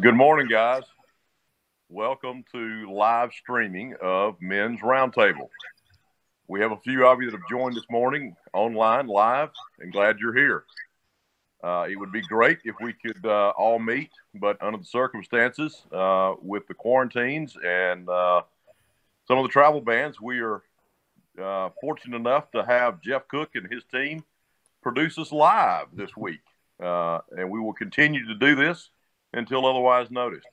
Good morning, guys. Welcome to live streaming of Men's Roundtable. We have a few of you that have joined this morning online live, and glad you're here. Uh, it would be great if we could uh, all meet, but under the circumstances, uh, with the quarantines and uh, some of the travel bans, we are uh, fortunate enough to have Jeff Cook and his team produce us live this week. Uh, and we will continue to do this until otherwise noticed.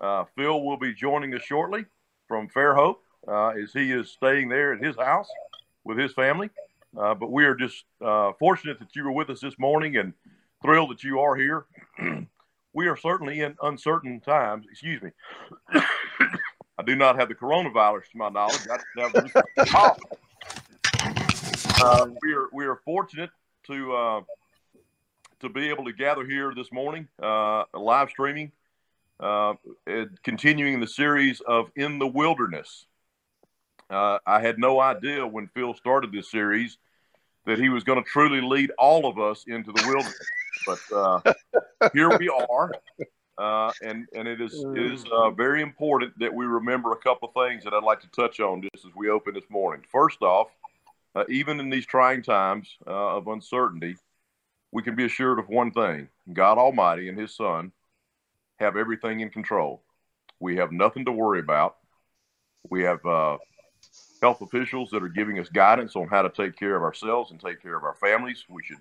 Uh, Phil will be joining us shortly from Fairhope uh, as he is staying there at his house with his family. Uh, but we are just uh, fortunate that you were with us this morning and thrilled that you are here. we are certainly in uncertain times. Excuse me. I do not have the coronavirus to my knowledge. I have uh, we are we are fortunate to uh, to be able to gather here this morning, uh, live streaming, uh, continuing the series of In the Wilderness. Uh, I had no idea when Phil started this series that he was going to truly lead all of us into the wilderness. But uh, here we are. Uh, and and it is it is uh, very important that we remember a couple of things that I'd like to touch on just as we open this morning. First off, uh, even in these trying times uh, of uncertainty, we can be assured of one thing God Almighty and His Son have everything in control. We have nothing to worry about. We have uh, health officials that are giving us guidance on how to take care of ourselves and take care of our families. We should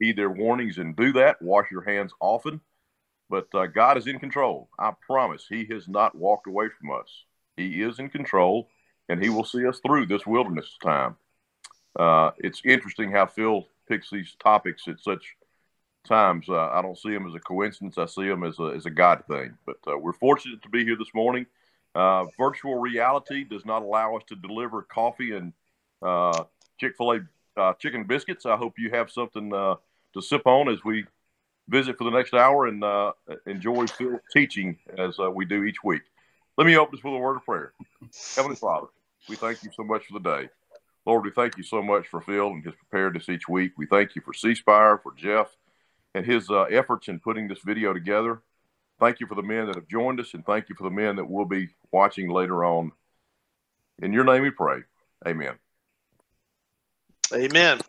heed their warnings and do that. Wash your hands often. But uh, God is in control. I promise He has not walked away from us. He is in control, and He will see us through this wilderness time. Uh, it's interesting how Phil picks these topics at such times. Uh, I don't see them as a coincidence. I see them as a, as a God thing. But uh, we're fortunate to be here this morning. Uh, virtual reality does not allow us to deliver coffee and uh, Chick fil A uh, chicken biscuits. I hope you have something uh, to sip on as we visit for the next hour and enjoy teaching as we do each week. Let me open this with a word of prayer. Heavenly Father, we thank you so much for the day. Lord, we thank you so much for Phil and his preparedness each week. We thank you for C Spire, for Jeff, and his uh, efforts in putting this video together. Thank you for the men that have joined us, and thank you for the men that will be watching later on. In your name we pray. Amen. Amen.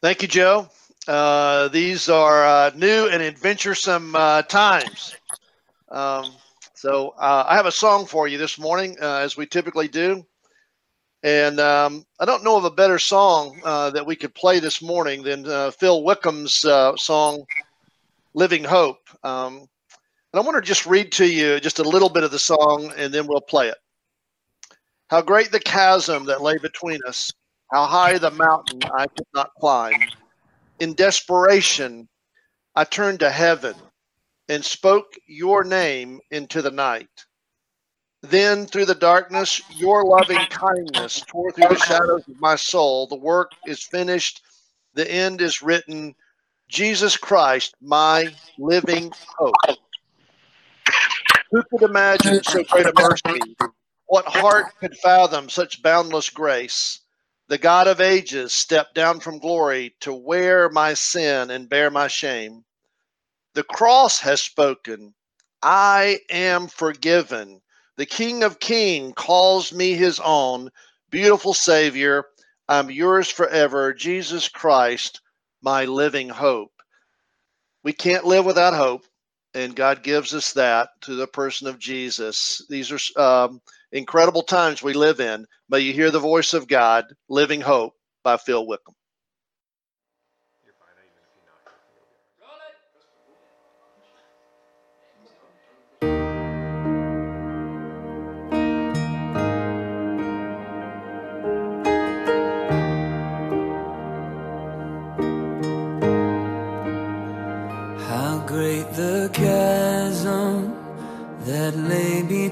Thank you, Joe. Uh, these are uh, new and adventuresome uh, times. Um, so uh, I have a song for you this morning, uh, as we typically do. And um, I don't know of a better song uh, that we could play this morning than uh, Phil Wickham's uh, song, Living Hope. Um, and I want to just read to you just a little bit of the song and then we'll play it. How great the chasm that lay between us, how high the mountain I could not climb. In desperation, I turned to heaven and spoke your name into the night. Then through the darkness, your loving kindness tore through the shadows of my soul. The work is finished, the end is written. Jesus Christ, my living hope. Who could imagine so great a mercy? What heart could fathom such boundless grace? The God of ages stepped down from glory to wear my sin and bear my shame. The cross has spoken. I am forgiven. The King of Kings calls me his own. Beautiful Savior, I'm yours forever. Jesus Christ, my living hope. We can't live without hope, and God gives us that to the person of Jesus. These are um, incredible times we live in. May you hear the voice of God, Living Hope by Phil Wickham.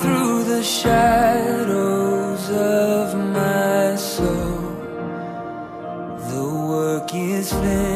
through the shadows of my soul. The work is finished.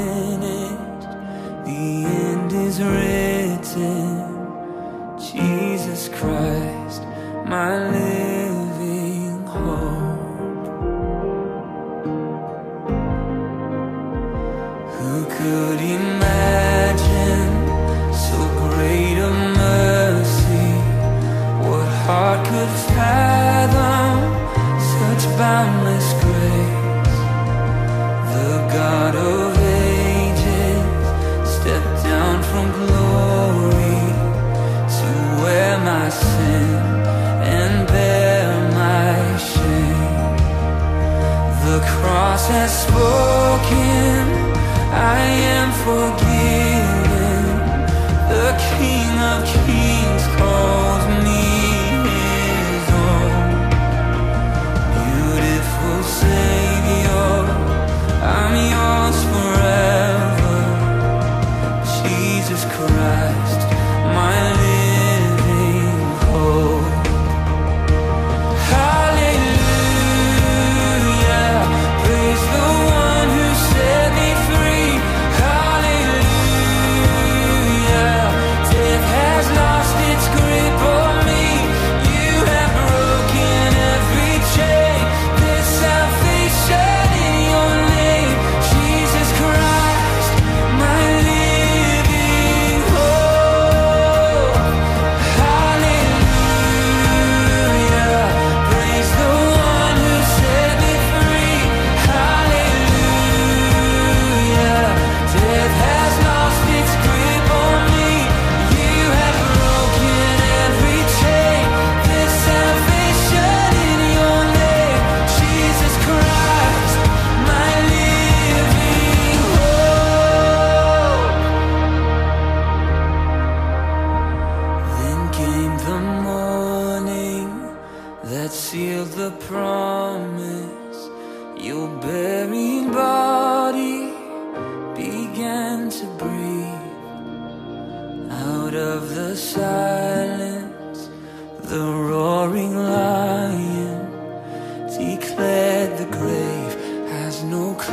has spoken, I am forgiven.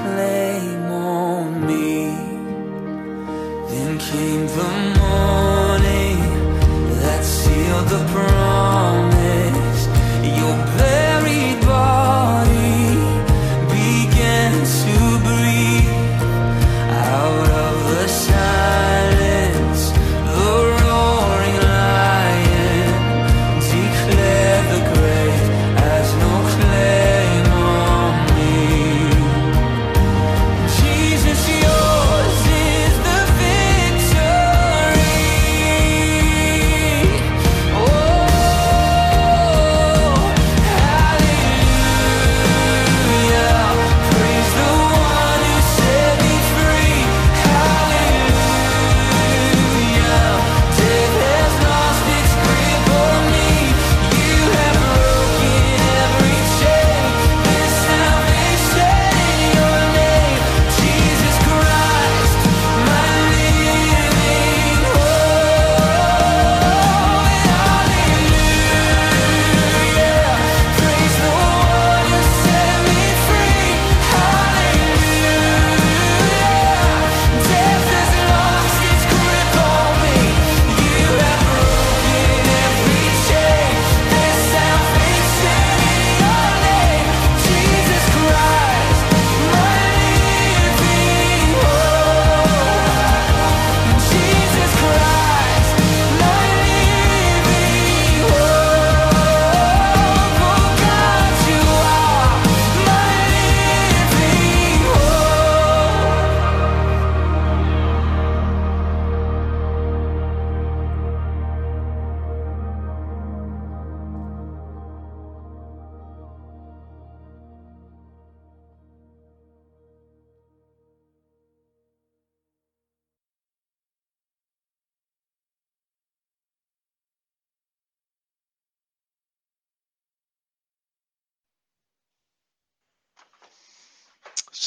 blame on me. Then came the morning that sealed the promise.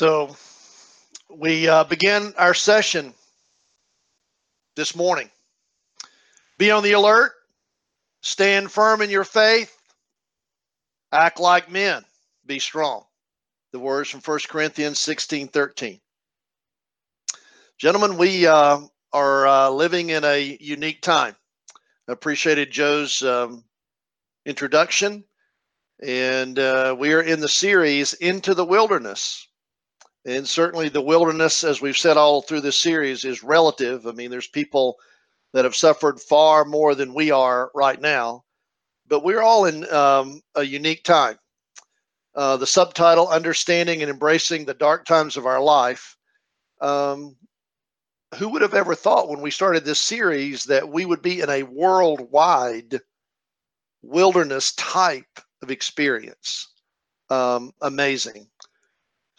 So we uh, begin our session this morning. Be on the alert, stand firm in your faith, act like men, be strong. The words from 1 Corinthians 16 13. Gentlemen, we uh, are uh, living in a unique time. I appreciated Joe's um, introduction, and uh, we are in the series Into the Wilderness and certainly the wilderness, as we've said all through this series, is relative. I mean, there's people that have suffered far more than we are right now, but we're all in um, a unique time. Uh, the subtitle, Understanding and Embracing the Dark Times of Our Life. Um, who would have ever thought when we started this series that we would be in a worldwide wilderness type of experience? Um, amazing.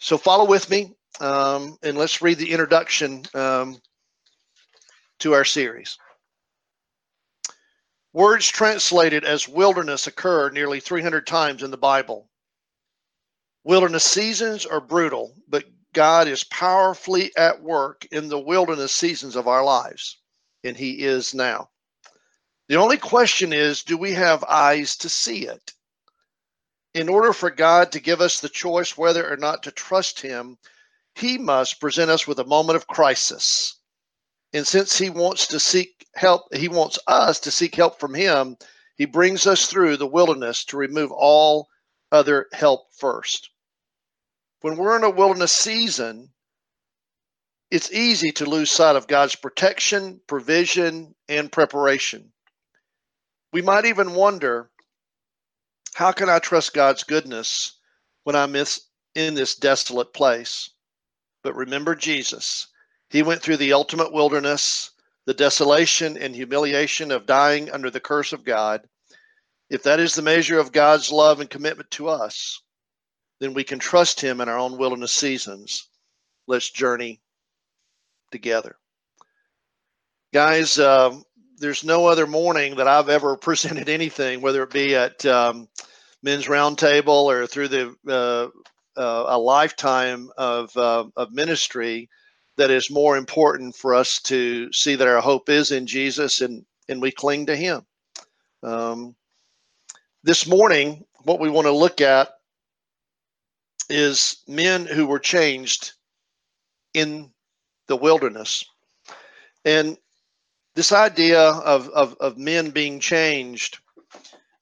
So follow with me um, and let's read the introduction um, to our series. Words translated as wilderness occur nearly 300 times in the Bible. Wilderness seasons are brutal, but God is powerfully at work in the wilderness seasons of our lives, and He is now. The only question is do we have eyes to see it? In order for God to give us the choice whether or not to trust Him, He must present us with a moment of crisis. And since He wants to seek help, He wants us to seek help from Him, He brings us through the wilderness to remove all other help first when we're in a wilderness season, it's easy to lose sight of God's protection, provision, and preparation. We might even wonder how can I trust God's goodness when I'm in this desolate place? But remember Jesus. He went through the ultimate wilderness, the desolation and humiliation of dying under the curse of God. If that is the measure of God's love and commitment to us, then we can trust Him in our own wilderness seasons. Let's journey together. Guys, uh, there's no other morning that I've ever presented anything, whether it be at um, Men's Roundtable or through the uh, uh, a lifetime of uh, of ministry, that is more important for us to see that our hope is in Jesus and and we cling to Him. Um, this morning, what we want to look at is men who were changed in the wilderness. And this idea of, of, of men being changed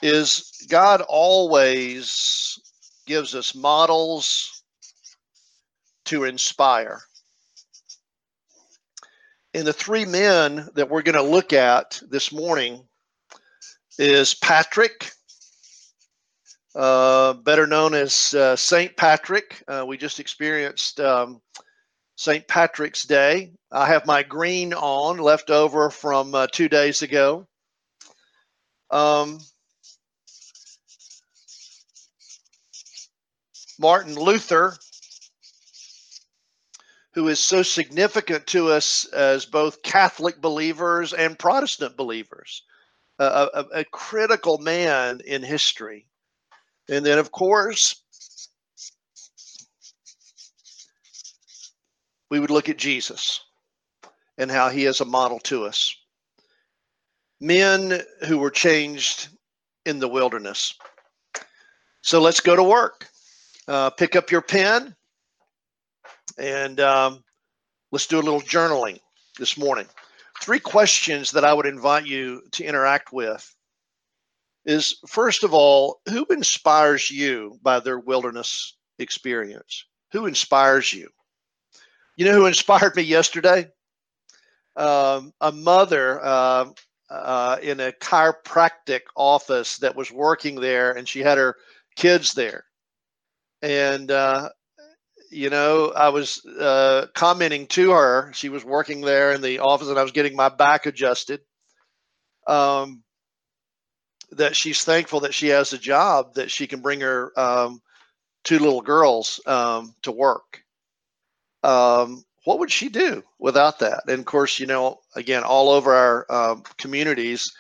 is God always gives us models to inspire. And the three men that we're going to look at this morning is Patrick, uh, better known as uh, St. Patrick. Uh, we just experienced um, St. Patrick's Day. I have my green on left over from uh, two days ago. Um, Martin Luther, who is so significant to us as both Catholic believers and Protestant believers, a, a, a critical man in history. And then, of course, we would look at Jesus and how he is a model to us. Men who were changed in the wilderness. So let's go to work. Uh, pick up your pen and um, let's do a little journaling this morning. Three questions that I would invite you to interact with is first of all, who inspires you by their wilderness experience? Who inspires you? You know who inspired me yesterday? Um, a mother uh, uh, in a chiropractic office that was working there, and she had her kids there. And, uh, you know, I was uh, commenting to her. She was working there in the office, and I was getting my back adjusted. Um, that she's thankful that she has a job that she can bring her um, two little girls um, to work. Um, what would she do without that? And of course, you know, again, all over our um, communities,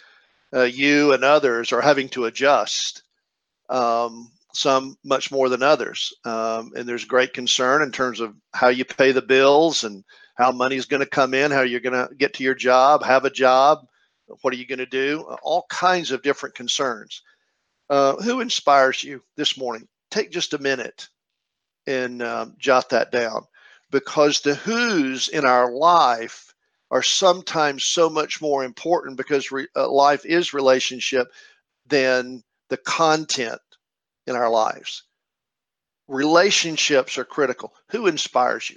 uh, you and others are having to adjust. Um, some much more than others, um, and there's great concern in terms of how you pay the bills and how money's going to come in, how you're going to get to your job, have a job, What are you going to do? All kinds of different concerns. Uh, who inspires you this morning? Take just a minute and um, jot that down because the who's in our life are sometimes so much more important because re- uh, life is relationship than the content in our lives. Relationships are critical. Who inspires you?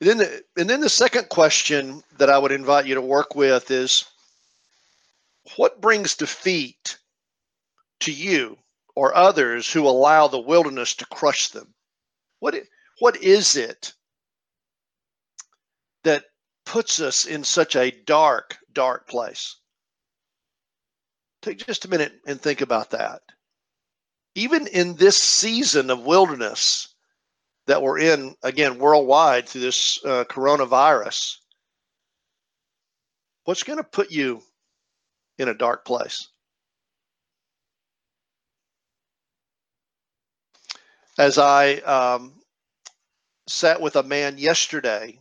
And then, the, and then the second question that I would invite you to work with is what brings defeat to you or others who allow the wilderness to crush them? What, what is it that puts us in such a dark, dark place? Take just a minute and think about that. Even in this season of wilderness that we're in, again, worldwide through this uh, coronavirus, what's going to put you in a dark place? As I um, sat with a man yesterday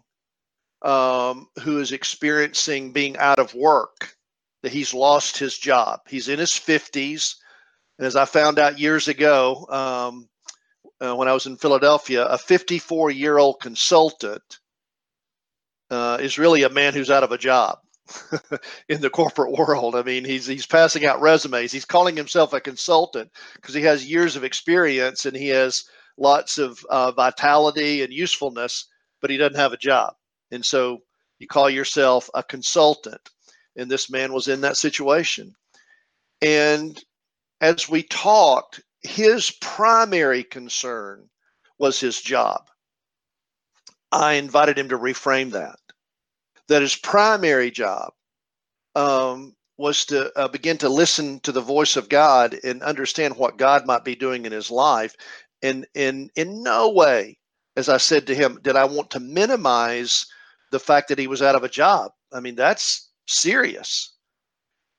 um, who is experiencing being out of work, that he's lost his job. He's in his 50s. And as I found out years ago, um, uh, when I was in Philadelphia, a 54 year old consultant uh, is really a man who's out of a job in the corporate world. I mean, he's he's passing out resumes. He's calling himself a consultant because he has years of experience and he has lots of uh, vitality and usefulness, but he doesn't have a job. And so you call yourself a consultant. And this man was in that situation. And as we talked, his primary concern was his job. I invited him to reframe that. That his primary job um, was to uh, begin to listen to the voice of God and understand what God might be doing in his life. And in in no way, as I said to him, did I want to minimize the fact that he was out of a job. I mean, that's serious.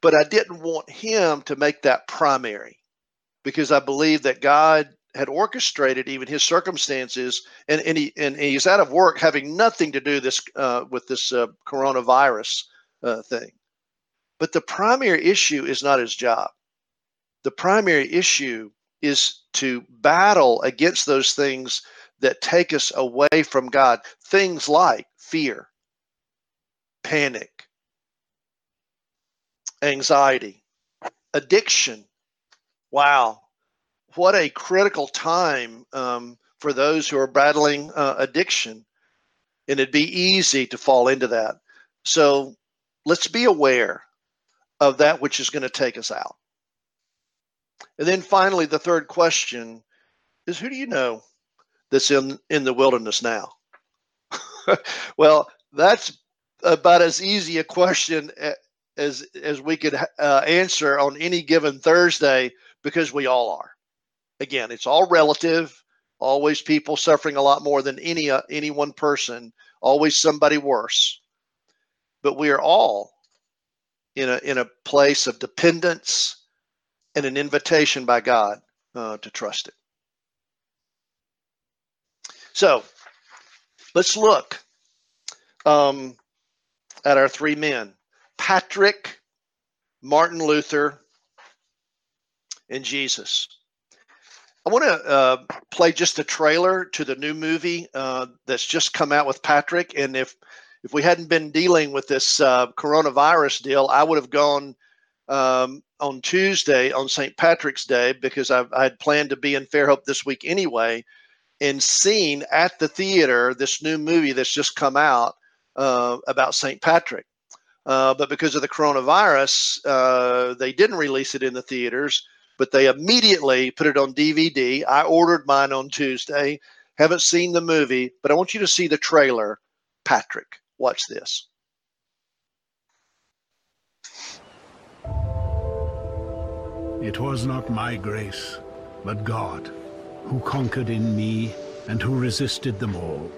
But I didn't want him to make that primary because I believe that God had orchestrated even his circumstances, and, and he and he's out of work, having nothing to do this uh, with this uh, coronavirus uh, thing. But the primary issue is not his job. The primary issue is to battle against those things that take us away from God. Things like fear, panic, anxiety, addiction, Wow. What a critical time um, for those who are battling uh, addiction. And it'd be easy to fall into that. So let's be aware of that which is going to take us out. And then finally, the third question is who do you know that's in, in the wilderness now? well, that's about as easy a question as as we could uh, answer on any given Thursday because we all are. Again, it's all relative. Always people suffering a lot more than any uh, any one person. Always somebody worse. But we are all in a in a place of dependence and an invitation by God uh, to trust it. So let's look um, at our three men Patrick, Martin Luther, and Jesus. I want to uh, play just a trailer to the new movie uh, that's just come out with Patrick. And if if we hadn't been dealing with this uh, coronavirus deal, I would have gone um, on Tuesday on St. Patrick's Day because I, I had planned to be in Fairhope this week anyway, and seen at the theater this new movie that's just come out uh, about St. Patrick. Uh, but because of the coronavirus, uh, they didn't release it in the theaters, but they immediately put it on DVD. I ordered mine on Tuesday. Haven't seen the movie, but I want you to see the trailer. Patrick, watch this. It was not my grace, but God, who conquered in me and who resisted them all,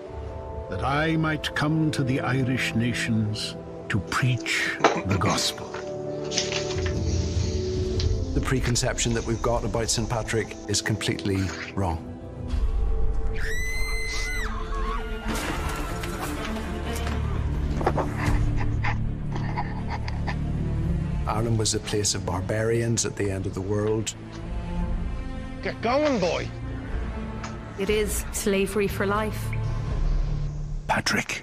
that I might come to the Irish nations to preach the gospel the preconception that we've got about St. Patrick is completely wrong. Ireland was a place of barbarians at the end of the world. Get going, boy! It is slavery for life. Patrick,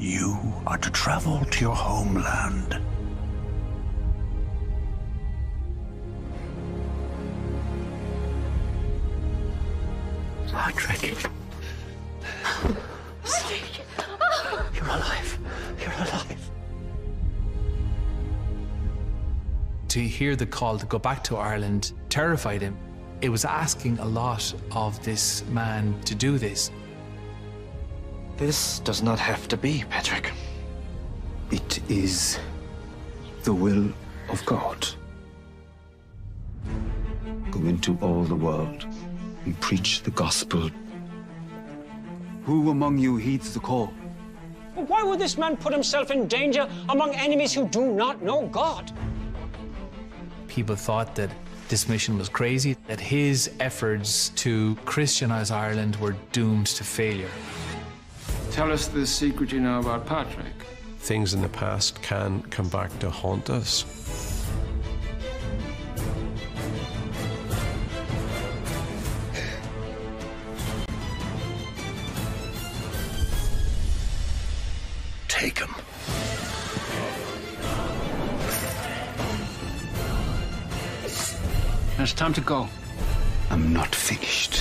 you are to travel to your homeland hear the call to go back to Ireland terrified him. It was asking a lot of this man to do this. This does not have to be, Patrick. It is the will of God. Go into all the world and preach the gospel. Who among you heeds the call? Why would this man put himself in danger among enemies who do not know God? People thought that this mission was crazy, that his efforts to Christianize Ireland were doomed to failure. Tell us the secret you know about Patrick. Things in the past can come back to haunt us. Time to go. I'm not finished.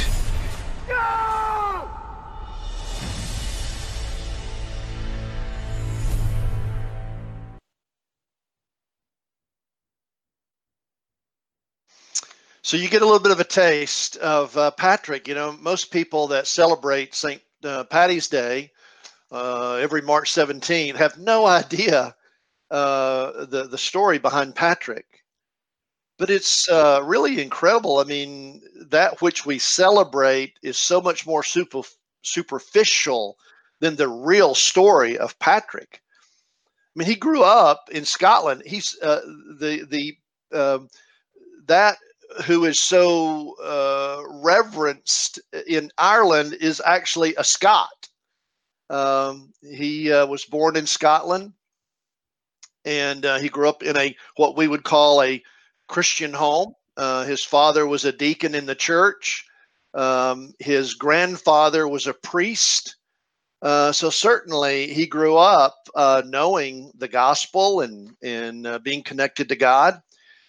So you get a little bit of a taste of uh, Patrick. You know, most people that celebrate St. Uh, Patty's Day uh, every March 17th have no idea uh, the the story behind Patrick. But it's uh, really incredible. I mean, that which we celebrate is so much more super, superficial than the real story of Patrick. I mean, he grew up in Scotland. He's uh, the the um, that who is so uh, reverenced in Ireland is actually a Scot. Um, he uh, was born in Scotland, and uh, he grew up in a what we would call a Christian home. Uh, his father was a deacon in the church. Um, his grandfather was a priest. Uh, so certainly he grew up uh, knowing the gospel and and uh, being connected to God.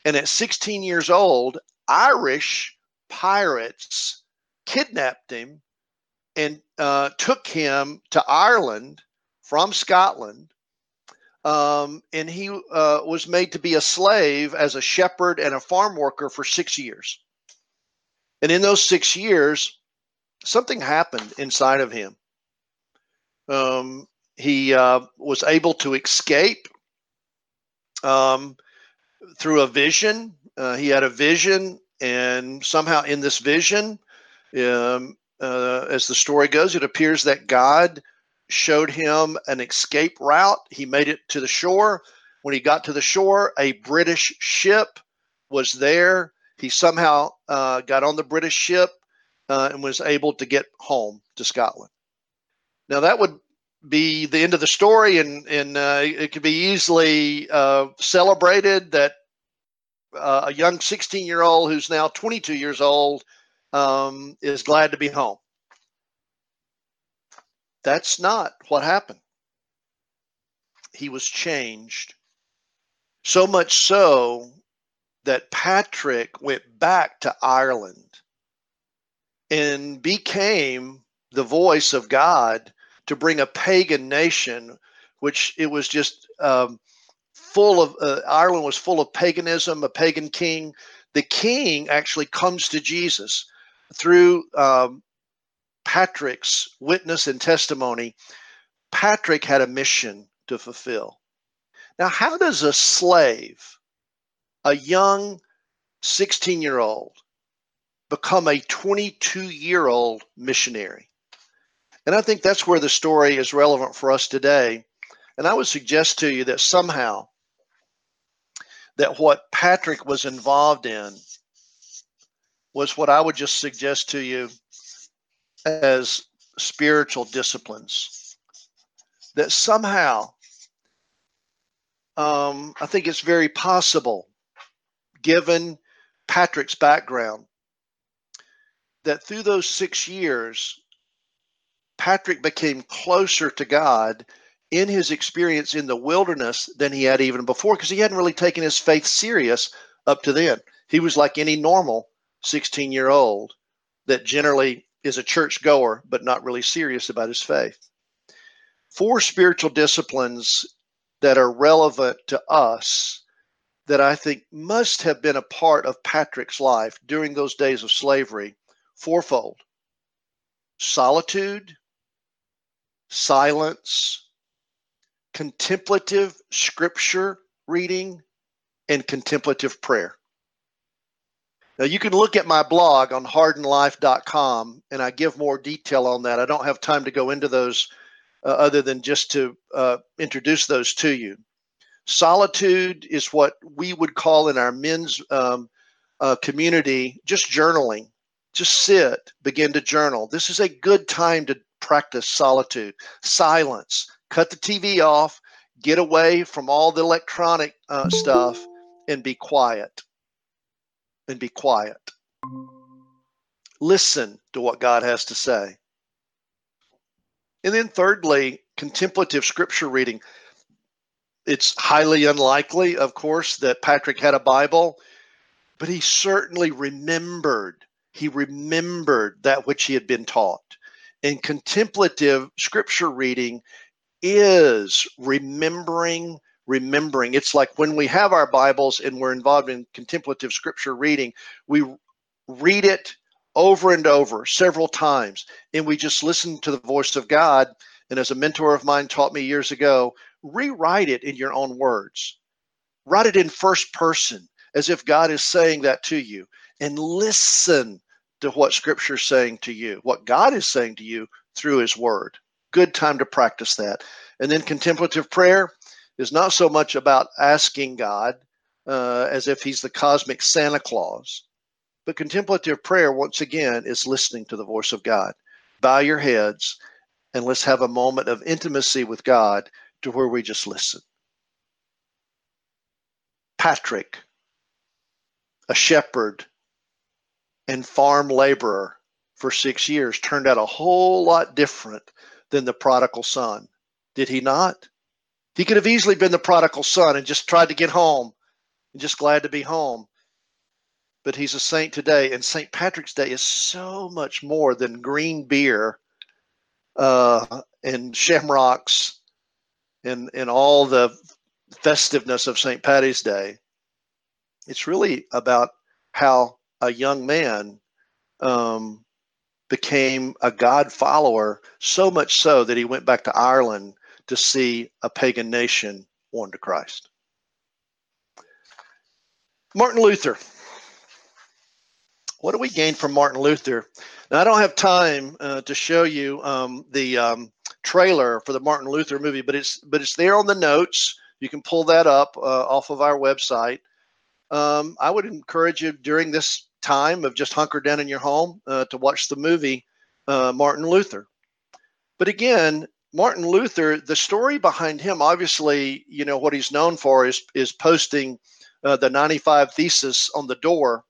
And at 16 years old, Irish pirates kidnapped him and uh, took him to Ireland from Scotland. Um, and he uh, was made to be a slave as a shepherd and a farm worker for six years. And in those six years, something happened inside of him. Um, he uh, was able to escape um, through a vision. Uh, he had a vision, and somehow in this vision, um, uh, as the story goes, it appears that God showed him an escape route. He made it to the shore. When he got to the shore, a British ship was there. He somehow uh, got on the British ship uh, and was able to get home to Scotland. Now, that would be the end of the story, and, and uh, it could be easily uh, celebrated that uh, a young 16 year old who's now 22 years old um, is glad to be home. That's not what happened. He was changed. So much so that Patrick went back to Ireland and became the voice of God to bring a pagan nation, which it was just um, full of, uh, Ireland was full of paganism, a pagan king. The king actually comes to Jesus through um, Patrick's witness and testimony, Patrick had a mission to fulfill. Now, how does a slave, a young 16 year old, become a 22 year old missionary? And I think that's where the story is relevant for us today. And I would suggest to you that somehow that what Patrick was involved in was what I would just suggest to you as spiritual disciplines. That somehow um, I think it's very possible, given Patrick's background, that through those six years, Patrick became closer to God in his experience in the wilderness than he had even before because he hadn't really taken his faith serious up to then. He was like any normal 16 year old that generally is a church goer but not really serious about his faith. Four spiritual disciplines that are relevant to us that I think must have been a part of Patrick's life during those days of slavery fourfold solitude, silence, contemplative scripture reading, and contemplative prayer. Now, you can look at my blog on hardenlife.com and I give more detail on that. I don't have time to go into those uh, other than just to uh, introduce those to you. Solitude is what we would call in our men's um, uh, community just journaling. Just sit, begin to journal. This is a good time to practice solitude, silence. Cut the TV off, get away from all the electronic uh, stuff, and be quiet. And be quiet. Listen to what God has to say. And then, thirdly, contemplative scripture reading. It's highly unlikely, of course, that Patrick had a Bible, but he certainly remembered. He remembered that which he had been taught. And contemplative scripture reading is remembering, remembering. It's like when we have our Bibles and we're involved in contemplative scripture reading, we read it over and over several times and we just listen to the voice of God. And as a mentor of mine taught me years ago, rewrite it in your own words. Write it in first person as if God is saying that to you and listen to what scripture is saying to you, what God is saying to you through his word. Good time to practice that. And then contemplative prayer is not so much about asking God uh, as if he's the cosmic Santa Claus, but contemplative prayer, once again, is listening to the voice of God. Bow your heads and let's have a moment of intimacy with God to where we just listen. Patrick, a shepherd and farm laborer for six years turned out a whole lot different than the prodigal son. Did he not? He could have easily been the prodigal son and just tried to get home and just glad to be home. But he's a saint today, and St. Patrick's Day is so much more than green beer uh, and shamrocks and, and all the festiveness of St. Patty's Day. It's really about how a young man um, became a God follower, so much so that he went back to Ireland to see a pagan nation won to Christ. Martin Luther. What do we gain from Martin Luther? Now, I don't have time uh, to show you um, the um, trailer for the Martin Luther movie, but it's but it's there on the notes. You can pull that up uh, off of our website. Um, I would encourage you during this time of just hunker down in your home uh, to watch the movie uh, Martin Luther. But again, Martin Luther, the story behind him, obviously, you know what he's known for is is posting uh, the 95 thesis on the door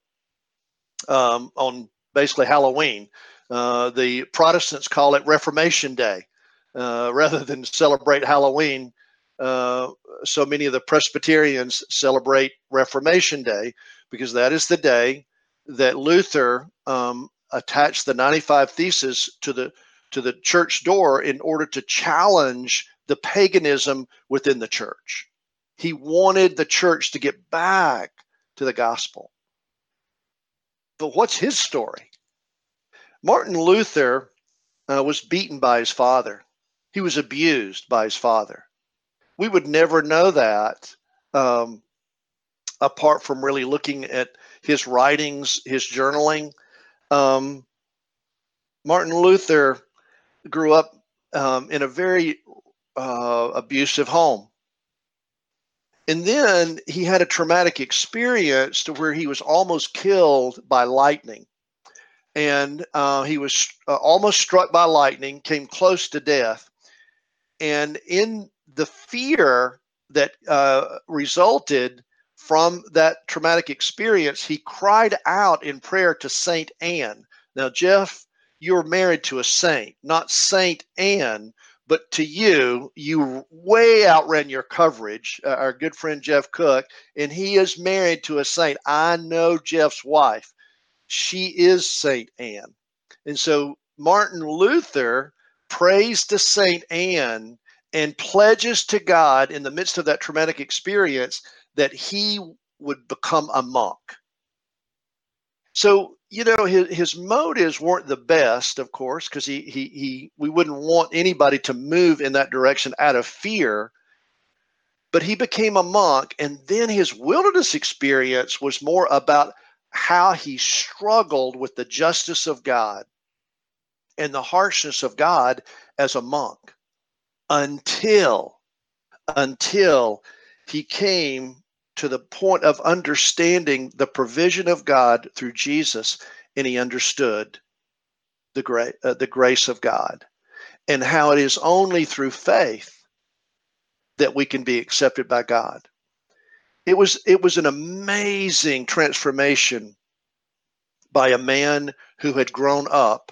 um, on basically Halloween. Uh, the Protestants call it Reformation Day uh, rather than celebrate Halloween. Uh, so many of the Presbyterians celebrate Reformation Day because that is the day that Luther um, attached the 95 Theses to the to the church door in order to challenge the paganism within the church. He wanted the church to get back to the gospel. But what's his story? Martin Luther uh, was beaten by his father. He was abused by his father. We would never know that um, apart from really looking at his writings, his journaling. Um, Martin Luther grew up um, in a very uh, abusive home. And then he had a traumatic experience to where he was almost killed by lightning. And uh, he was uh, almost struck by lightning, came close to death. And in the fear that uh, resulted from that traumatic experience, he cried out in prayer to Saint Anne. Now, Jeff, you're married to a saint, not Saint Anne, but to you, you way outran your coverage. Uh, our good friend Jeff Cook, and he is married to a saint. I know Jeff's wife. She is Saint Anne. And so Martin Luther prays to Saint Anne and pledges to God in the midst of that traumatic experience that he would become a monk. So, you know, his, his motives weren't the best, of course, because he, he, he, we wouldn't want anybody to move in that direction out of fear. But he became a monk, and then his wilderness experience was more about how he struggled with the justice of God and the harshness of God as a monk until until he came to the point of understanding the provision of God through Jesus, and he understood the, gra- uh, the grace of God and how it is only through faith that we can be accepted by God. It was it was an amazing transformation by a man who had grown up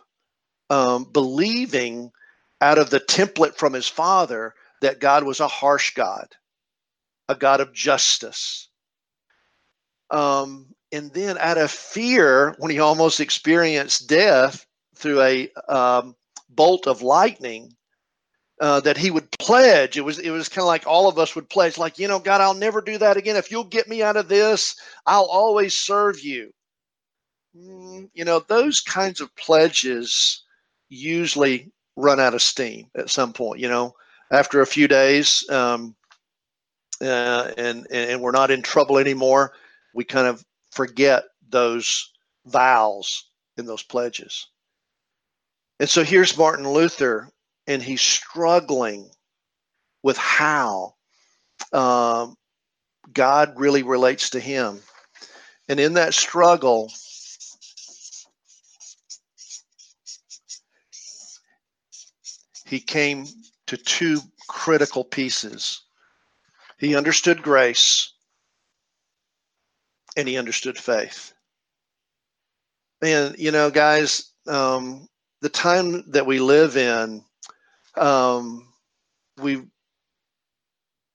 um, believing out of the template from his father that God was a harsh God a God of justice. Um, and then, out of fear, when he almost experienced death through a um, bolt of lightning, uh, that he would pledge. It was it was kind of like all of us would pledge, like you know, God, I'll never do that again. If you'll get me out of this, I'll always serve you. Mm, you know, those kinds of pledges usually run out of steam at some point. You know, after a few days, um, uh, and and we're not in trouble anymore, we kind of forget those vows and those pledges. And so here's Martin Luther, and he's struggling with how um, God really relates to him. And in that struggle, he came to two critical pieces. He understood grace and he understood faith. And, you know, guys, um, the time that we live in, um, we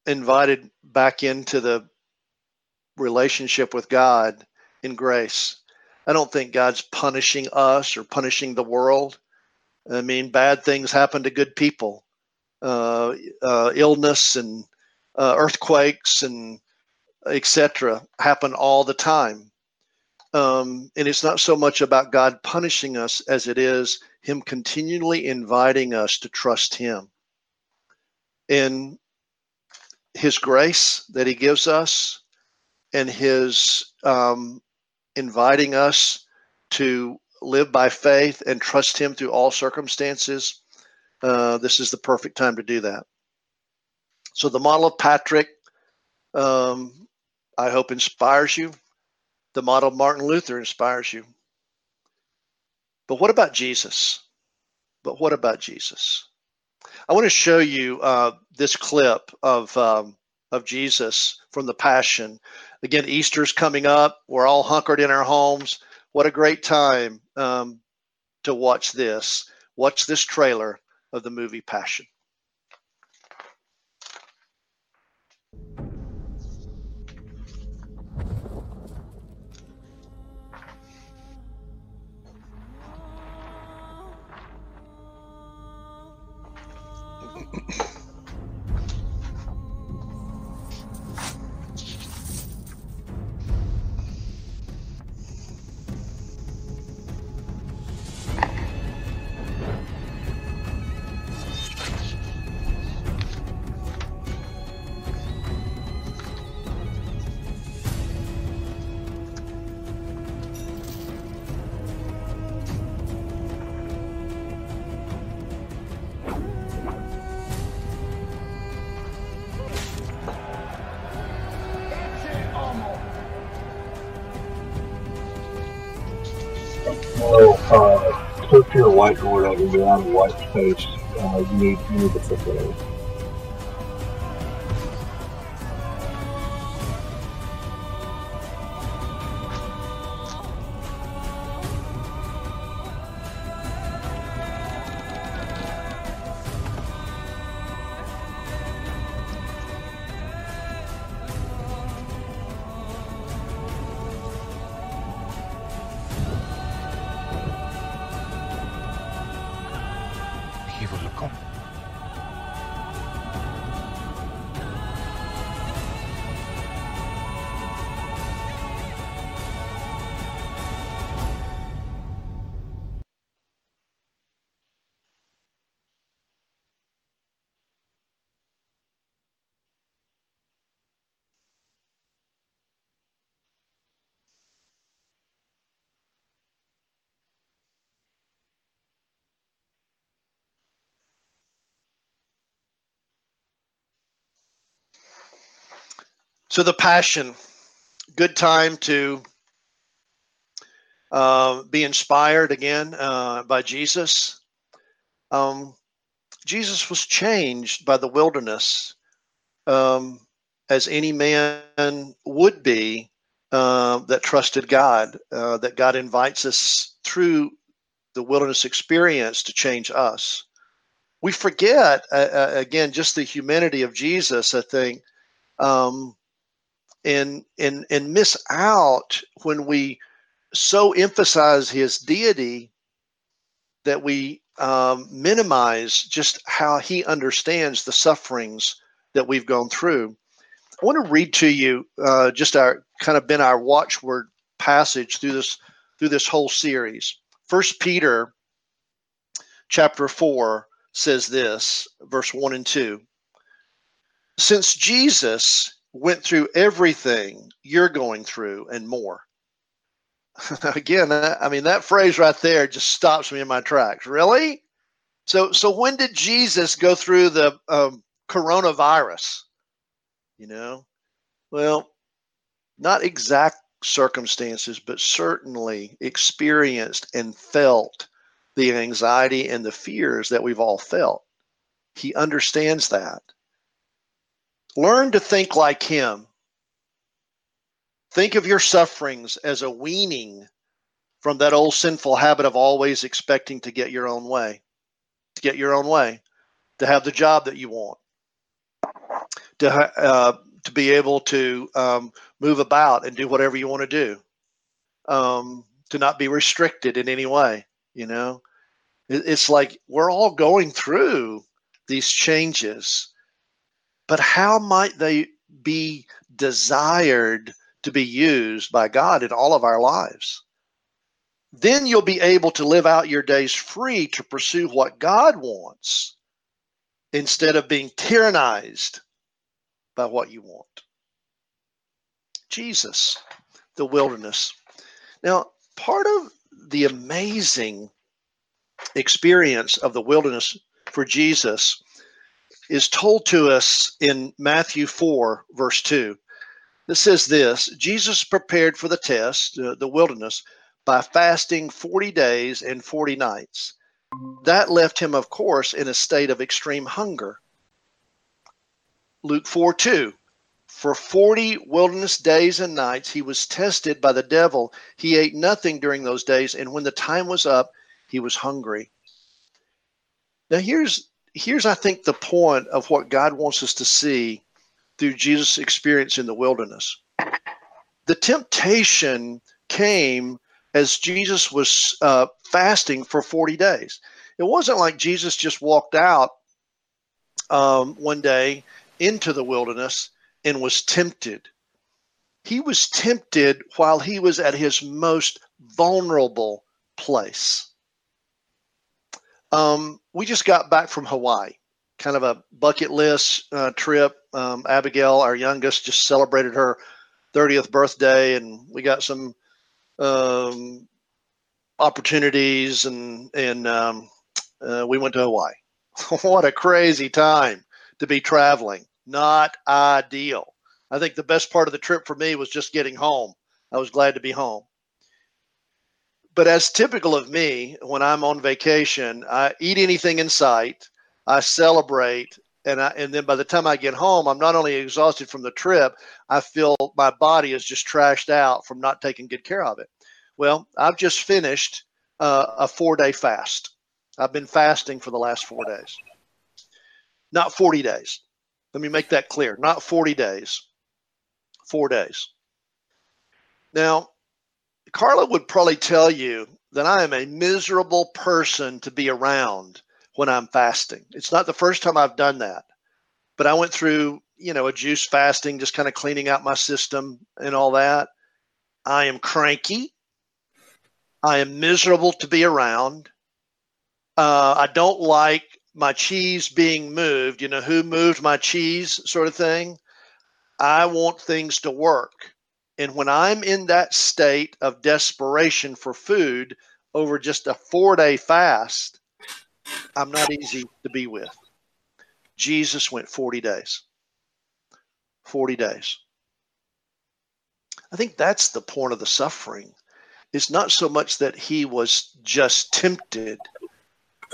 invited back into the relationship with God in grace. I don't think God's punishing us or punishing the world. I mean, bad things happen to good people, uh, uh, illness and uh, earthquakes and etc. happen all the time. Um, and it's not so much about God punishing us as it is Him continually inviting us to trust Him. In His grace that He gives us and His um, inviting us to live by faith and trust Him through all circumstances, uh, this is the perfect time to do that. So the model of Patrick, um, I hope, inspires you. The model of Martin Luther inspires you. But what about Jesus? But what about Jesus? I want to show you uh, this clip of um, of Jesus from the Passion. Again, Easter's coming up. We're all hunkered in our homes. What a great time um, to watch this. Watch this trailer of the movie Passion. On the white space. Uh, you need you need to flip So the passion, good time to uh, be inspired again uh, by Jesus. Um, Jesus was changed by the wilderness, um, as any man would be uh, that trusted God. Uh, that God invites us through the wilderness experience to change us. We forget uh, uh, again just the humanity of Jesus. I think. Um, and and and miss out when we so emphasize his deity that we um, minimize just how he understands the sufferings that we've gone through. I want to read to you uh, just our kind of been our watchword passage through this through this whole series. First Peter chapter four says this, verse one and two. Since Jesus went through everything you're going through and more. Again, I mean that phrase right there just stops me in my tracks. Really? So, so when did Jesus go through the um, coronavirus? You know, well, not exact circumstances, but certainly experienced and felt the anxiety and the fears that we've all felt. He understands that. Learn to think like him. Think of your sufferings as a weaning from that old sinful habit of always expecting to get your own way, to get your own way, to have the job that you want, to uh, to be able to um, move about and do whatever you want to do, um, to not be restricted in any way. You know, it's like we're all going through these changes but how might they be desired to be used by God in all of our lives? Then you'll be able to live out your days free to pursue what God wants instead of being tyrannized by what you want. Jesus, the wilderness. Now, part of the amazing experience of the wilderness for Jesus is told to us in Matthew 4, verse 2. It says this Jesus prepared for the test, uh, the wilderness, by fasting 40 days and 40 nights. That left him, of course, in a state of extreme hunger. Luke 4 2. For 40 wilderness days and nights he was tested by the devil. He ate nothing during those days, and when the time was up, he was hungry. Now, here's here's, I think, the point of what God wants us to see through Jesus' experience in the wilderness. The temptation came as Jesus was uh, fasting for 40 days. It wasn't like Jesus just walked out um, one day into the wilderness and was tempted. He was tempted while he was at his most vulnerable place. Um, we just got back from Hawaii, kind of a bucket list uh, trip. Um, Abigail, our youngest, just celebrated her 30th birthday, and we got some um, opportunities, and and um, uh, we went to Hawaii. what a crazy time to be traveling! Not ideal. I think the best part of the trip for me was just getting home. I was glad to be home but as typical of me, when I'm on vacation, I eat anything in sight, I celebrate, and I, and then by the time I get home, I'm not only exhausted from the trip, I feel my body is just trashed out from not taking good care of it. Well, I've just finished uh, a four day fast. I've been fasting for the last four days, not 40 days. Let me make that clear. Not 40 days, four days. Now, Carla would probably tell you that I am a miserable person to be around when I'm fasting. It's not the first time I've done that, but I went through, you know, a juice fasting, just kind of cleaning out my system and all that. I am cranky. I am miserable to be around. Uh, I don't like my cheese being moved. You know, who moved my cheese, sort of thing. I want things to work. And when I'm in that state of desperation for food over just a four day fast, I'm not easy to be with. Jesus went 40 days. 40 days. I think that's the point of the suffering. It's not so much that he was just tempted,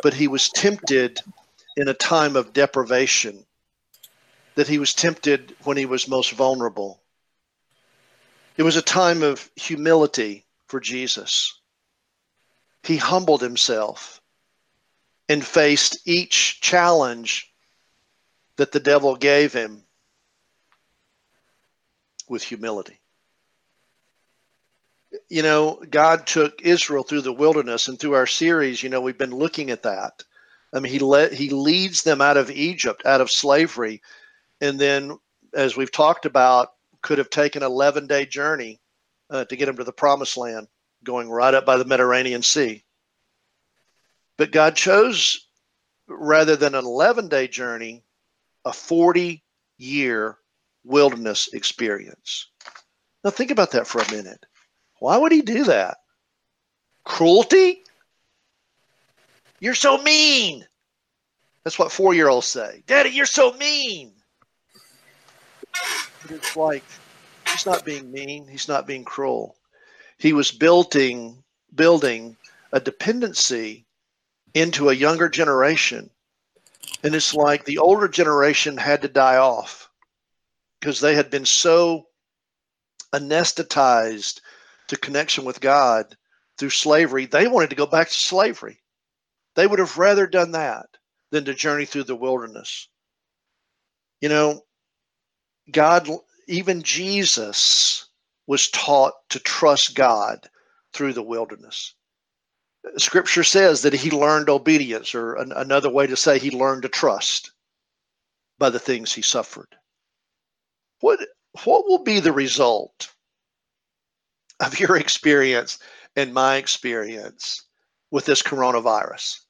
but he was tempted in a time of deprivation, that he was tempted when he was most vulnerable. It was a time of humility for Jesus. He humbled himself and faced each challenge that the devil gave him with humility. You know, God took Israel through the wilderness, and through our series, you know, we've been looking at that. I mean, he let he leads them out of Egypt, out of slavery, and then, as we've talked about, could have taken an 11 day journey uh, to get them to the promised land, going right up by the Mediterranean Sea. But God chose, rather than an 11 day journey, a 40 year wilderness experience. Now, think about that for a minute. Why would he do that? Cruelty? You're so mean. That's what four year olds say. Daddy, you're so mean. But it's like he's not being mean, he's not being cruel. He was building building a dependency into a younger generation. And it's like the older generation had to die off because they had been so anesthetized to connection with God through slavery. They wanted to go back to slavery. They would have rather done that than to journey through the wilderness. You know, God, even Jesus was taught to trust God through the wilderness. Scripture says that he learned obedience, or an, another way to say he learned to trust by the things he suffered. What what will be the result of your experience and my experience with this coronavirus?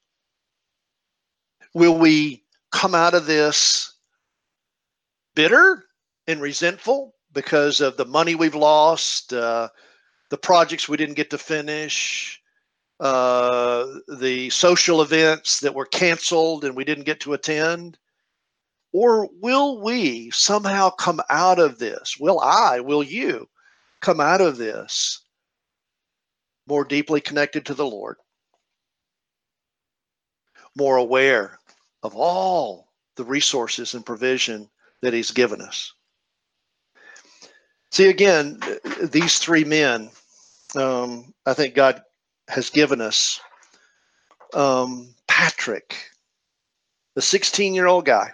Will we come out of this bitter and resentful because of the money we've lost, uh, the projects we didn't get to finish, uh, the social events that were canceled and we didn't get to attend? Or will we somehow come out of this? Will I, will you come out of this more deeply connected to the Lord, more aware of all the resources and provision that He's given us? See, again, these three men, um, I think God has given us. Um, Patrick, the 16 year old guy,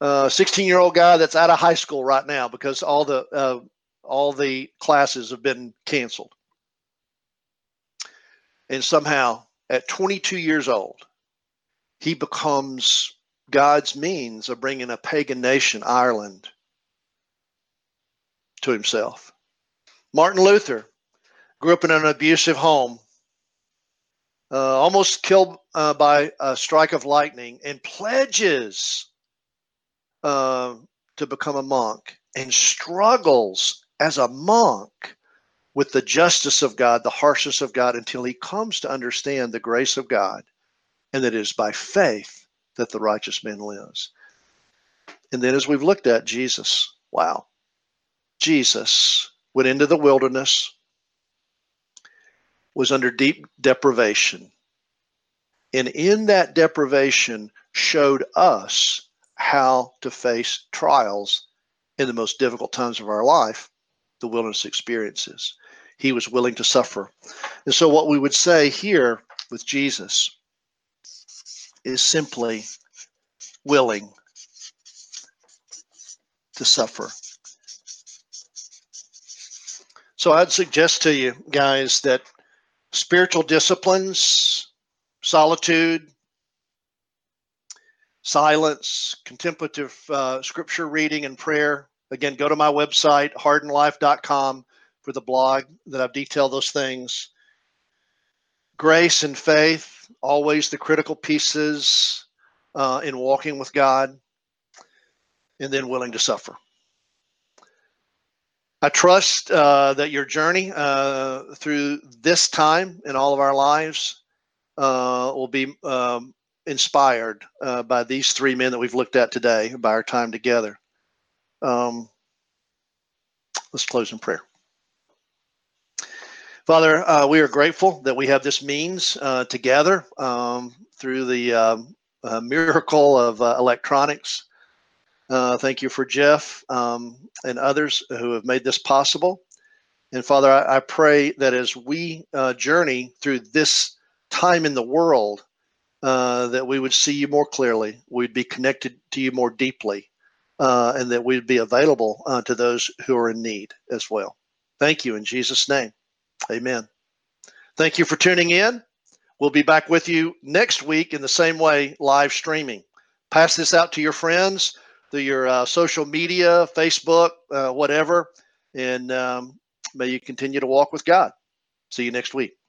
16 uh, year old guy that's out of high school right now because all the uh, all the classes have been canceled. And somehow, at 22 years old, he becomes God's means of bringing a pagan nation, Ireland, to himself. Martin Luther grew up in an abusive home, uh, almost killed uh, by a strike of lightning, and pledges uh, to become a monk and struggles as a monk with the justice of God, the harshness of God, until he comes to understand the grace of God and that it is by faith that the righteous man lives. And then, as we've looked at Jesus, wow, Jesus went into the wilderness, was under deep deprivation. And in that deprivation, showed us how to face trials in the most difficult times of our life, the wilderness experiences. He was willing to suffer. And so, what we would say here with Jesus is simply willing to suffer. So, I'd suggest to you guys that spiritual disciplines solitude, silence, contemplative uh, scripture reading and prayer. Again, go to my website, hardenlife.com, for the blog that I've detailed those things. Grace and faith, always the critical pieces uh, in walking with God, and then willing to suffer. I trust uh, that your journey uh, through this time in all of our lives uh, will be um, inspired uh, by these three men that we've looked at today, by our time together. Um, let's close in prayer. Father, uh, we are grateful that we have this means uh, together um, through the um, miracle of electronics. Uh, thank you for Jeff um, and others who have made this possible. And Father, I, I pray that as we uh, journey through this time in the world, uh, that we would see you more clearly, we'd be connected to you more deeply, uh, and that we'd be available uh, to those who are in need as well. Thank you in Jesus' name. Amen. Thank you for tuning in. We'll be back with you next week in the same way, live streaming. Pass this out to your friends through your uh, social media, Facebook, uh, whatever. And um, may you continue to walk with God. See you next week.